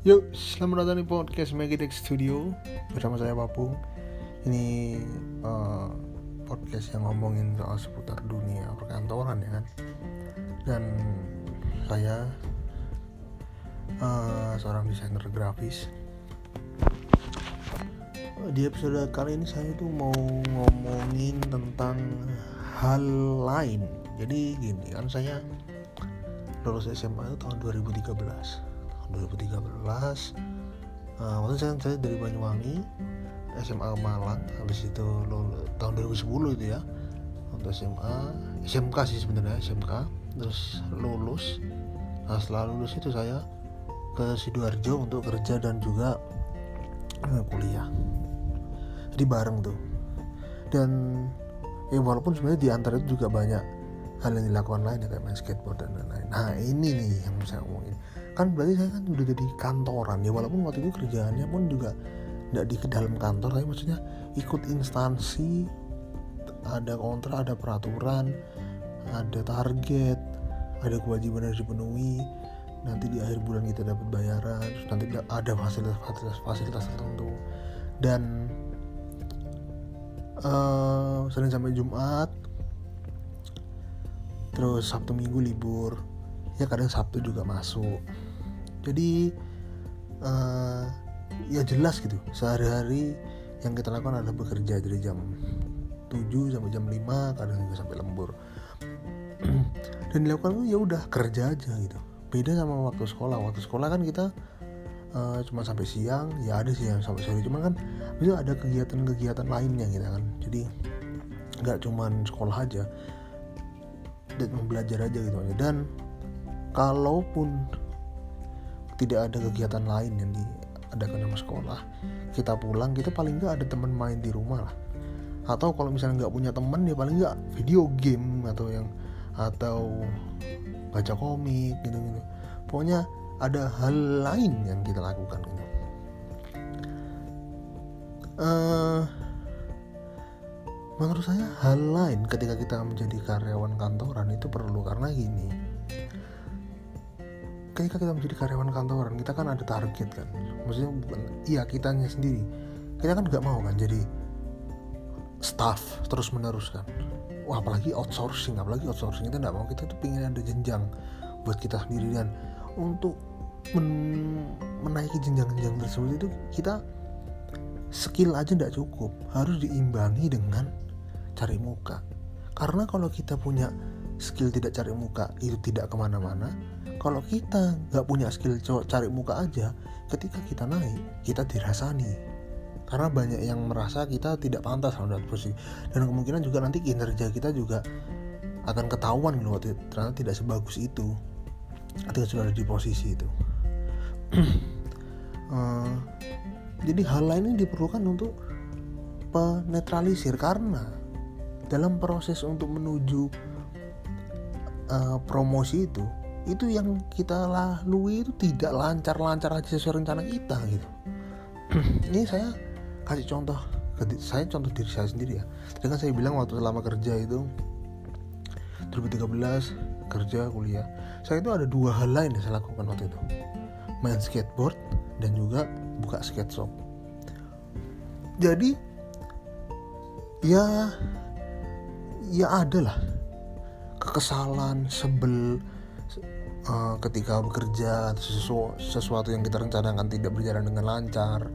Yuk, selamat datang di podcast Magic Studio bersama saya Papung. Ini uh, podcast yang ngomongin soal seputar dunia perkantoran ya kan. Dan saya uh, seorang desainer grafis. Di episode kali ini saya tuh mau ngomongin tentang hal lain. Jadi gini kan saya lulus SMA itu tahun 2013 2013 uh, waktu saya, saya dari Banyuwangi SMA Malang. Habis itu lulus, tahun 2010 itu ya. Untuk SMA SMK sih sebenarnya SMK terus lulus. Nah setelah lulus itu saya ke sidoarjo untuk kerja dan juga uh, kuliah. Jadi bareng tuh. Dan ya walaupun sebenarnya di antara itu juga banyak hal yang dilakukan lain ya kayak main skateboard dan lain-lain. Nah ini nih yang saya ngomongin kan berarti saya kan udah jadi kantoran ya walaupun waktu itu kerjaannya pun juga tidak di dalam kantor tapi maksudnya ikut instansi ada kontrak ada peraturan ada target ada kewajiban yang dipenuhi. Nanti di akhir bulan kita dapat bayaran terus nanti ada fasilitas-fasilitas fasilitas tertentu. Dan uh, Senin sampai Jumat terus Sabtu Minggu libur. Ya kadang Sabtu juga masuk jadi uh, ya jelas gitu. Sehari-hari yang kita lakukan adalah bekerja. Dari jam 7 sampai jam 5 kadang juga sampai lembur. Dan dilakukan ya udah kerja aja gitu. Beda sama waktu sekolah. Waktu sekolah kan kita uh, cuma sampai siang. Ya ada sih yang sampai sore. Cuman kan itu ada kegiatan-kegiatan lainnya gitu kan. Jadi nggak cuma sekolah aja. Dan belajar aja gitu. Dan kalaupun tidak ada kegiatan lain yang diadakan sama sekolah. Kita pulang kita paling nggak ada teman main di rumah lah. Atau kalau misalnya nggak punya teman ya paling nggak video game atau yang atau baca komik gitu gitu pokoknya ada hal lain yang kita lakukan gitu. Uh, menurut saya hal lain ketika kita menjadi karyawan kantoran itu perlu karena gini ketika kita menjadi karyawan kantoran kita kan ada target kan. Maksudnya bukan iya kitanya sendiri. Kita kan nggak mau kan jadi staff terus menerus kan. Wah apalagi outsourcing apalagi outsourcing. Kita nggak mau kita tuh pengen ada jenjang buat kita sendiri. Dan untuk men menaiki jenjang-jenjang tersebut itu kita skill aja tidak cukup. Harus diimbangi dengan cari muka. Karena kalau kita punya skill tidak cari muka itu tidak ke mana-mana. Kalau kita nggak punya skill cari muka aja ketika kita naik kita dirasani. Karena banyak yang merasa kita tidak pantas sama posisi dan kemungkinan juga nanti kinerja kita juga akan ketahuan gitu waktu ternyata tidak sebagus itu. Ketika sudah ada di posisi itu. Uh, jadi hal lain ini diperlukan untuk penetralisir. Karena dalam proses untuk menuju uh, promosi itu itu yang kita lalui itu tidak lancar-lancar aja sesuai rencana kita gitu. Ini saya kasih contoh saya contoh diri saya sendiri ya. Dengan saya bilang waktu selama kerja itu 2013 kerja kuliah saya itu ada dua hal lain yang saya lakukan waktu itu. Main skateboard dan juga buka skate shop. Jadi ya ya ada lah kekesalan sebel uh, ketika bekerja sesu sesuatu yang kita rencanakan tidak berjalan dengan lancar.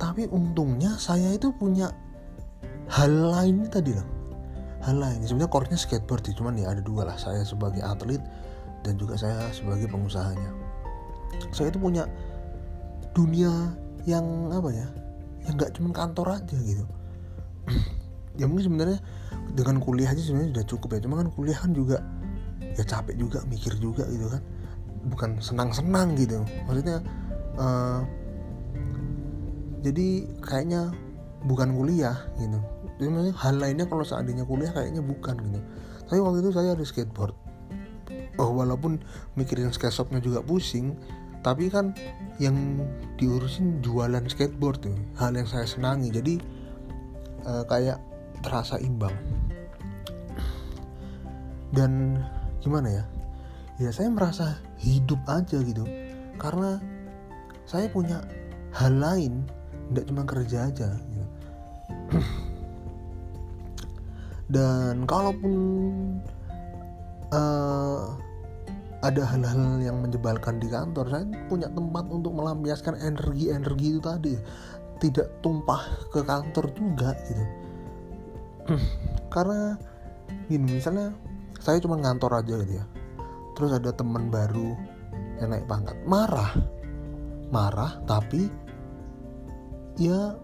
Tapi untungnya saya itu punya hal lain tadi loh. Hal lain sebenarnya core-nya skateboard sih cuman ya ada dua lah saya sebagai atlet dan juga saya sebagai pengusahanya. Saya itu punya dunia yang apa ya yang nggak cuma kantor aja gitu ya mungkin sebenarnya dengan kuliah aja sebenarnya sudah cukup ya. Cuma kan kuliah kan juga ya capek juga mikir juga gitu kan. Bukan senang-senang gitu. Maksudnya uh, jadi kayaknya bukan kuliah gitu. Jadi maksudnya hal lainnya kalau seandainya kuliah kayaknya bukan gitu. Tapi waktu itu saya ada skateboard. Oh walaupun mikirin skate shopnya juga pusing tapi kan yang diurusin jualan skateboard tuh hal yang saya senangi. Jadi uh, kayak terasa imbang. Dan gimana ya? Ya saya merasa hidup aja gitu. Karena saya punya hal lain tidak cuma kerja aja gitu. dan kalaupun uh, ada hal-hal yang menjebalkan di kantor saya punya tempat untuk melampiaskan energi-energi itu tadi. Tidak tumpah ke kantor juga gitu karena gini misalnya saya cuma ngantor aja gitu ya. Terus ada teman baru yang naik pangkat marah. Marah tapi ya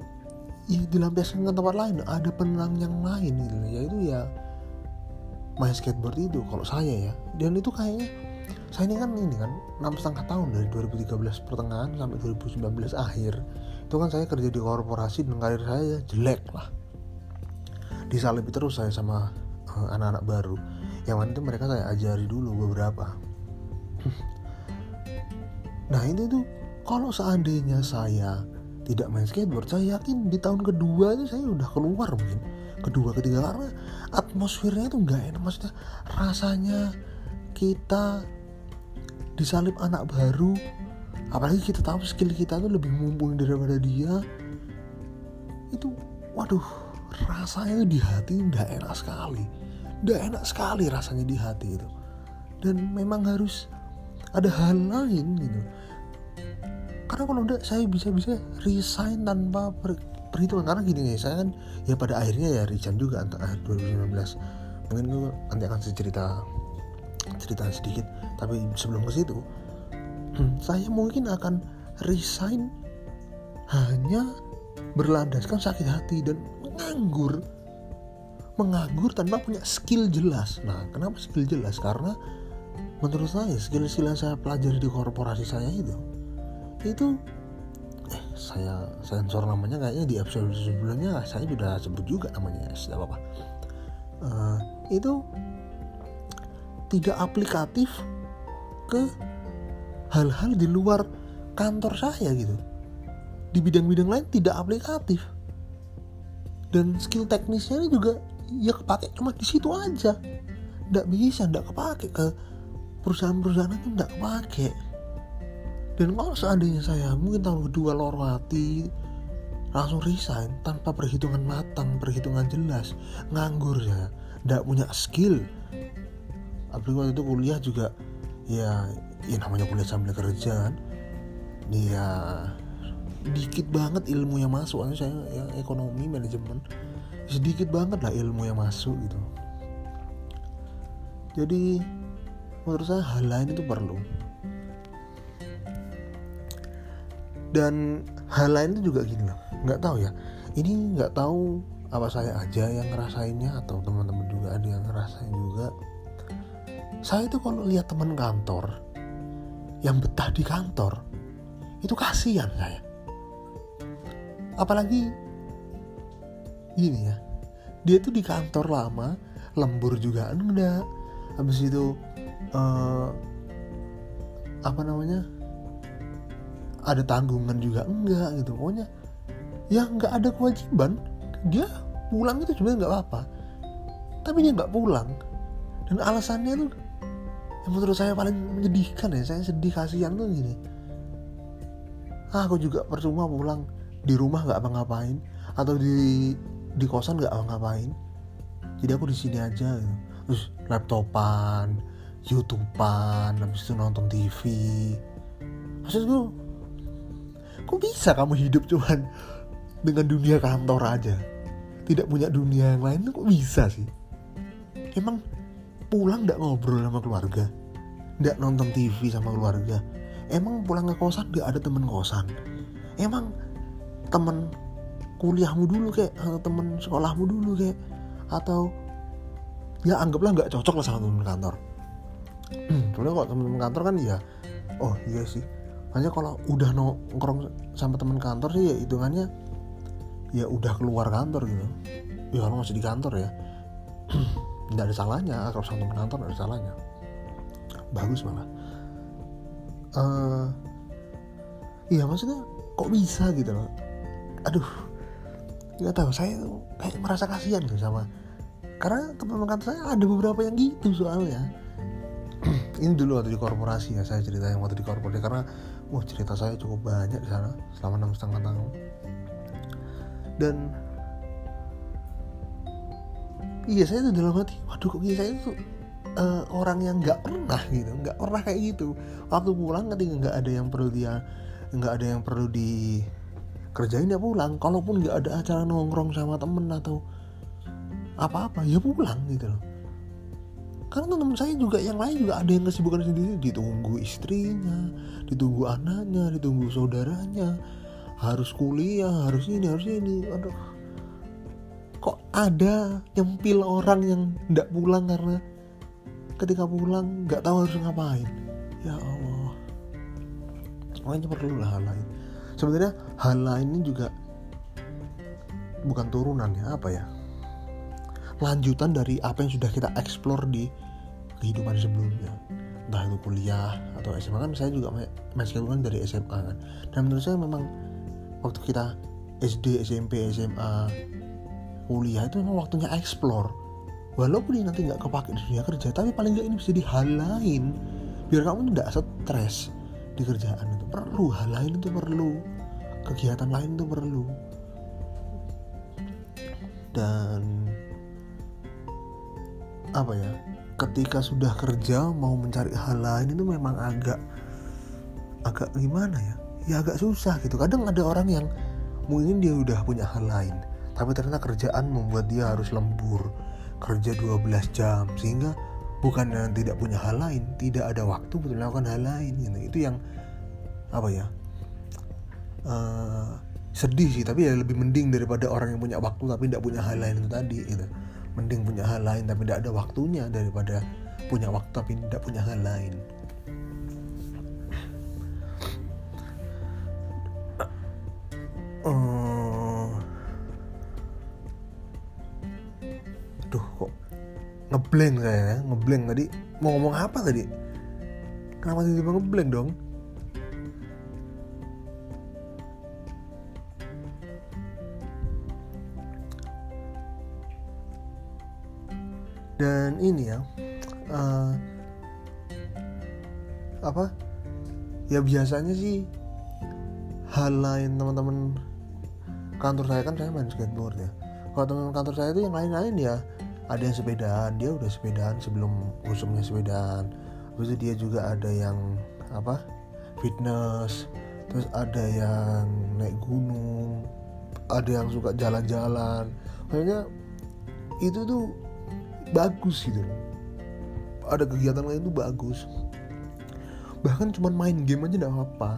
ya dilampiaskan ke tempat lain. Ada penang yang lain gitu yaitu ya main skateboard itu kalau saya ya. Dan itu kayaknya saya ini kan ini kan enam setengah tahun dari 2013 pertengahan sampai 2019 akhir. Itu kan saya kerja di korporasi dan karir saya jelek lah disalipi terus saya sama uh, anak-anak baru. Yang itu mereka saya ajari dulu beberapa. Nah ini tuh kalau seandainya saya tidak main skateboard saya yakin di tahun kedua itu saya udah keluar mungkin. Kedua ketiga karena atmosfernya itu nggak enak. Maksudnya rasanya kita disalib anak baru apalagi kita tahu skill kita tuh lebih mumpuni daripada dia itu waduh rasanya di hati udah enak sekali. Udah enak sekali rasanya di hati itu. Dan memang harus ada hal lain gitu. Karena kalau udah saya bisa-bisa resign tanpa per, perhitungan. Karena gini nih saya kan ya pada akhirnya ya resign juga antara 2019 mungkin gue nanti akan cerita cerita sedikit. Tapi sebelum ke situ hmm, saya mungkin akan resign hanya berlandaskan sakit hati dan menganggur. Menganggur tanpa punya skill jelas. Nah kenapa skill jelas? Karena menurut saya skill-skill yang saya pelajari di korporasi saya itu itu eh saya sensor namanya kayaknya di episode sebelumnya saya sudah sebut juga namanya ya apa apa uh, itu tidak aplikatif ke hal-hal di luar kantor saya gitu. Di bidang-bidang lain tidak aplikatif dan skill teknisnya ini juga ya kepake cuma di situ aja. Tidak bisa tidak kepake. Ke perusahaan-perusahaan itu tidak kepake. Dan kalau seandainya saya mungkin tahun kedua lorwati langsung resign tanpa perhitungan matang perhitungan jelas nganggur ya tidak punya skill. Apalagi waktu itu kuliah juga ya ya namanya kuliah sambil kerja kan. Ya dikit banget ilmu yang masuk. Saya ya, ekonomi manajemen. Sedikit banget lah ilmu yang masuk gitu. Jadi menurut saya hal lain itu perlu. Dan hal lain itu juga gini loh. Nggak tahu ya. Ini nggak tahu apa saya aja yang ngerasainnya atau teman-teman juga ada yang ngerasain juga. Saya itu kalau lihat teman kantor yang betah di kantor itu kasihan saya apalagi gini ya dia tuh di kantor lama lembur juga enggak. Habis itu uh, apa namanya ada tanggungan juga enggak gitu. Pokoknya ya nggak ada kewajiban dia pulang itu sebenarnya nggak apa-apa. Tapi dia nggak pulang. Dan alasannya tuh yang menurut saya paling menyedihkan ya saya sedih kasihan tuh gini. Ah, aku juga percuma pulang di rumah nggak apa-ngapain atau di di kosan nggak apa-ngapain. Jadi aku di sini aja gitu. terus laptopan youtubean habis itu nonton TV maksudku kok bisa kamu hidup cuman dengan dunia kantor aja? Tidak punya dunia yang lain kok bisa sih? Emang pulang nggak ngobrol sama keluarga? Nggak nonton TV sama keluarga? Emang pulang ke kosan nggak ada temen kosan? Emang temen kuliahmu dulu kayak atau temen sekolahmu dulu kayak. Atau ya anggaplah nggak cocok lah sama temen kantor. Sebenarnya kalau temen-temen kantor kan ya oh iya sih. Hanya kalau udah nongkrong sama temen kantor sih ya hitungannya ya udah keluar kantor gitu. Ya kalau masih di kantor ya. Nggak ada salahnya. Kalau sama teman kantor nggak ada salahnya. Bagus malah. Uh, iya maksudnya kok bisa gitu loh aduh nggak tahu saya kayak merasa kasihan gitu sama karena teman-teman saya ada beberapa yang gitu soalnya. Ini dulu waktu di korporasi ya saya cerita yang waktu di korporasi karena wah cerita saya cukup banyak di sana selama enam setengah tahun. Dan iya saya tuh dalam hati waduh kok saya tuh uh, orang yang nggak pernah gitu nggak pernah kayak gitu. Waktu pulang ketika nggak ada yang perlu dia nggak ada yang perlu di kerjain ya pulang. Kalaupun nggak ada acara nongkrong sama temen atau apa-apa ya pulang gitu loh. Karena teman saya juga yang lain juga ada yang kesibukan sendiri. Ditunggu istrinya ditunggu anaknya ditunggu saudaranya. Harus kuliah harus ini harus ini. Aduh. Kok ada nyempil orang yang tidak pulang karena ketika pulang nggak tahu harus ngapain? Ya Allah. Makanya perlu lah lain sebenarnya hal lain ini juga bukan turunan ya apa ya? Lanjutan dari apa yang sudah kita explore di kehidupan sebelumnya. Entah itu kuliah atau SMA kan saya juga masih kan dari SMA kan. Dan menurut saya memang waktu kita SD SMP SMA kuliah itu memang waktunya explore. Walaupun ini nanti nggak kepake di dunia kerja tapi paling nggak ini bisa di hal lain. Biar kamu tidak stres di kerjaan itu perlu hal lain itu perlu kegiatan lain itu perlu. Dan apa ya ketika sudah kerja mau mencari hal lain itu memang agak agak gimana ya ya agak susah gitu. Kadang ada orang yang mungkin dia udah punya hal lain tapi ternyata kerjaan membuat dia harus lembur kerja 12 jam sehingga bukan yang tidak punya hal lain tidak ada waktu untuk melakukan hal lain gitu. itu yang apa ya uh, sedih sih tapi ya lebih mending daripada orang yang punya waktu tapi tidak punya hal lain itu tadi gitu mending punya hal lain tapi tidak ada waktunya daripada punya waktu tapi tidak punya hal lain ngeblank saya ya ngeblank tadi mau ngomong apa tadi? Kenapa tiba-tiba ngeblank dong? Dan ini ya uh, apa? Ya biasanya sih hal lain teman-teman kantor saya kan saya main skateboard ya. Kalau teman kantor saya itu yang lain-lain ya ada yang sepedaan dia udah sepedaan sebelum usumnya sepedaan. Itu dia juga ada yang apa fitness terus ada yang naik gunung ada yang suka jalan-jalan. Kayaknya itu tuh bagus gitu. Ada kegiatan lain tuh bagus. Bahkan cuma main game aja gak apa-apa.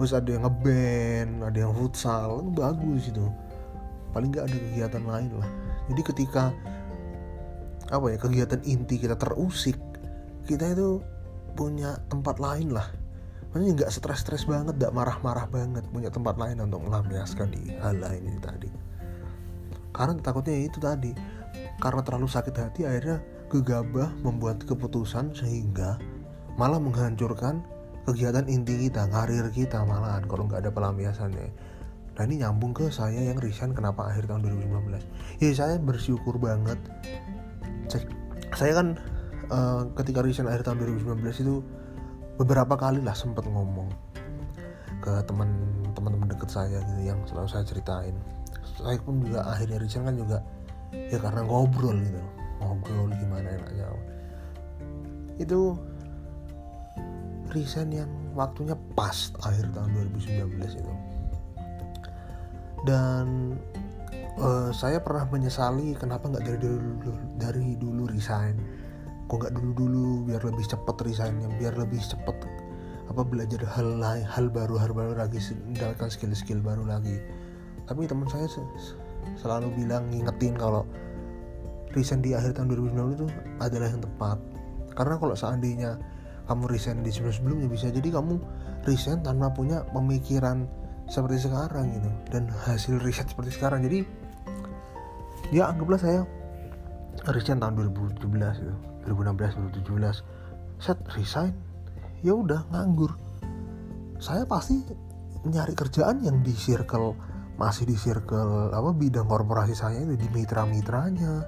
Terus ada yang ngeband ada yang futsal itu bagus itu paling nggak ada kegiatan lain lah. Jadi ketika apa ya kegiatan inti kita terusik kita itu punya tempat lain lah. Maksudnya nggak stres-stres banget nggak marah-marah banget punya tempat lain untuk melampiaskan di hal lain ini tadi. Karena takutnya itu tadi karena terlalu sakit hati akhirnya gegabah membuat keputusan sehingga malah menghancurkan kegiatan inti kita karir kita malahan kalau nggak ada pelampiasannya Nah ini nyambung ke saya yang resign kenapa akhir tahun 2019 Ya saya bersyukur banget. Saya kan uh, ketika resign akhir tahun 2019 itu Beberapa kali lah sempat ngomong Ke teman-teman deket saya gitu yang selalu saya ceritain. Saya pun juga akhirnya resign kan juga Ya karena ngobrol gitu Ngobrol gimana enaknya. Itu resign yang waktunya pas akhir tahun 2019 itu dan uh, saya pernah menyesali kenapa nggak dari dulu dari dulu resign. Kok nggak dulu dulu biar lebih cepat resignnya biar lebih cepat apa belajar hal lain hal baru hal baru lagi mendapatkan skill skill baru lagi. Tapi teman saya selalu bilang ngingetin kalau resign di akhir tahun 2019 itu adalah yang tepat. Karena kalau seandainya kamu resign di sebelum sebelumnya bisa jadi kamu resign tanpa punya pemikiran seperti sekarang gitu. Dan hasil riset seperti sekarang. Jadi ya anggaplah saya resign tahun 2017 gitu. 2016 2017 set resign. Ya udah nganggur. Saya pasti nyari kerjaan yang di circle masih di circle apa bidang korporasi saya itu di mitra-mitranya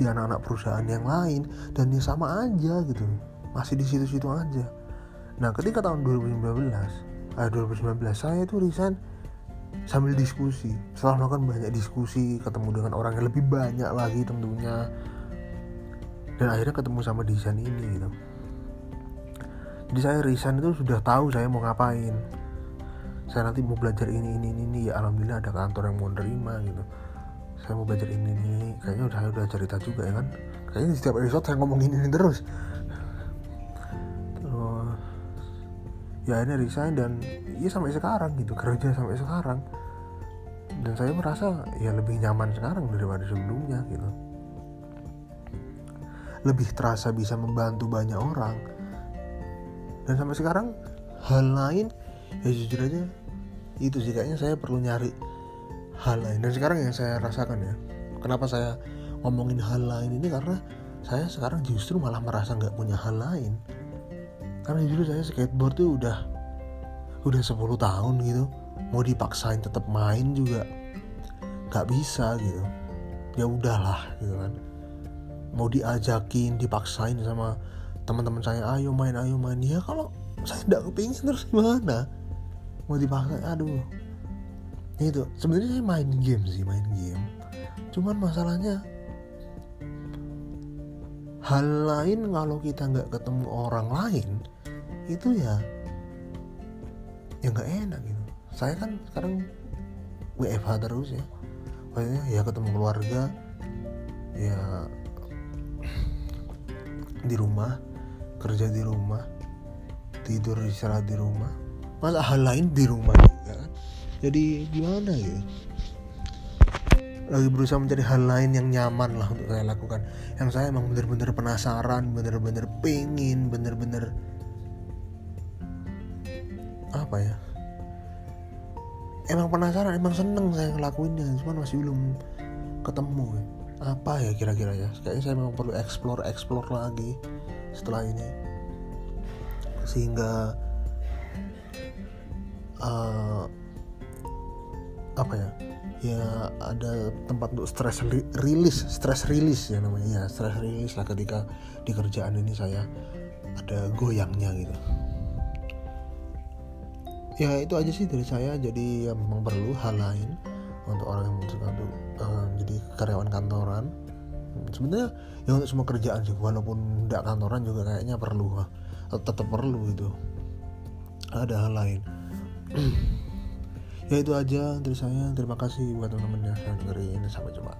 di anak-anak perusahaan yang lain dan ya sama aja gitu. Masih di situ-situ aja. Nah ketika tahun 2019 eh 2019 saya itu resign sambil diskusi. Setelah melakukan banyak diskusi ketemu dengan orang yang lebih banyak lagi tentunya. Dan akhirnya ketemu sama desain ini gitu. Jadi saya resign itu sudah tahu saya mau ngapain. Saya nanti mau belajar ini ini ini, ya alhamdulillah ada kantor yang mau nerima gitu. Saya mau belajar ini ini, kayaknya udah udah cerita juga ya kan? Kayaknya di setiap episode saya ngomong ini, ini terus ya ini resign dan ya sampai sekarang gitu kerja sampai sekarang. Dan saya merasa ya lebih nyaman sekarang daripada sebelumnya gitu. Lebih terasa bisa membantu banyak orang. Dan sampai sekarang hal lain ya jujur aja itu sih kayaknya saya perlu nyari hal lain. Dan sekarang yang saya rasakan ya kenapa saya ngomongin hal lain ini? Karena saya sekarang justru malah merasa nggak punya hal lain karena justru saya skateboard tuh udah udah 10 tahun gitu. Mau dipaksain tetap main juga nggak bisa gitu. Ya udahlah gitu kan. Mau diajakin dipaksain sama teman-teman saya ayo main ayo main. Ya kalau saya nggak kepingin terus gimana? Mau dipaksa aduh. Itu sebenarnya saya main game sih main game. Cuman masalahnya hal lain kalau kita nggak ketemu orang lain itu ya ya nggak enak gitu. Saya kan sekarang WFH terus ya. Maksudnya ya ketemu keluarga ya di rumah kerja di rumah tidur istirahat di rumah. Masa hal lain di rumah juga kan. Jadi gimana ya? Lagi berusaha mencari hal lain yang nyaman lah untuk saya lakukan. Yang saya emang bener-bener penasaran bener-bener pengen bener-bener apa ya? Emang penasaran emang seneng saya ngelakuinnya cuman masih belum ketemu ya. apa ya kira-kira ya? Kayaknya saya memang perlu explore explore lagi setelah ini. Sehingga uh, apa ya? Ya ada tempat untuk stress rilis stress rilis ya namanya. Ya stress rilis lah ketika di kerjaan ini saya ada goyangnya gitu ya itu aja sih dari saya. Jadi ya memang perlu hal lain untuk orang yang memutuskan untuk uh, jadi karyawan kantoran. Sebenarnya ya untuk semua kerjaan sih. Walaupun tidak kantoran juga kayaknya perlu tetap perlu gitu. Ada hal lain. Ya itu aja dari saya. Terima kasih buat teman-teman yang sudah dengerin. Sampai jumpa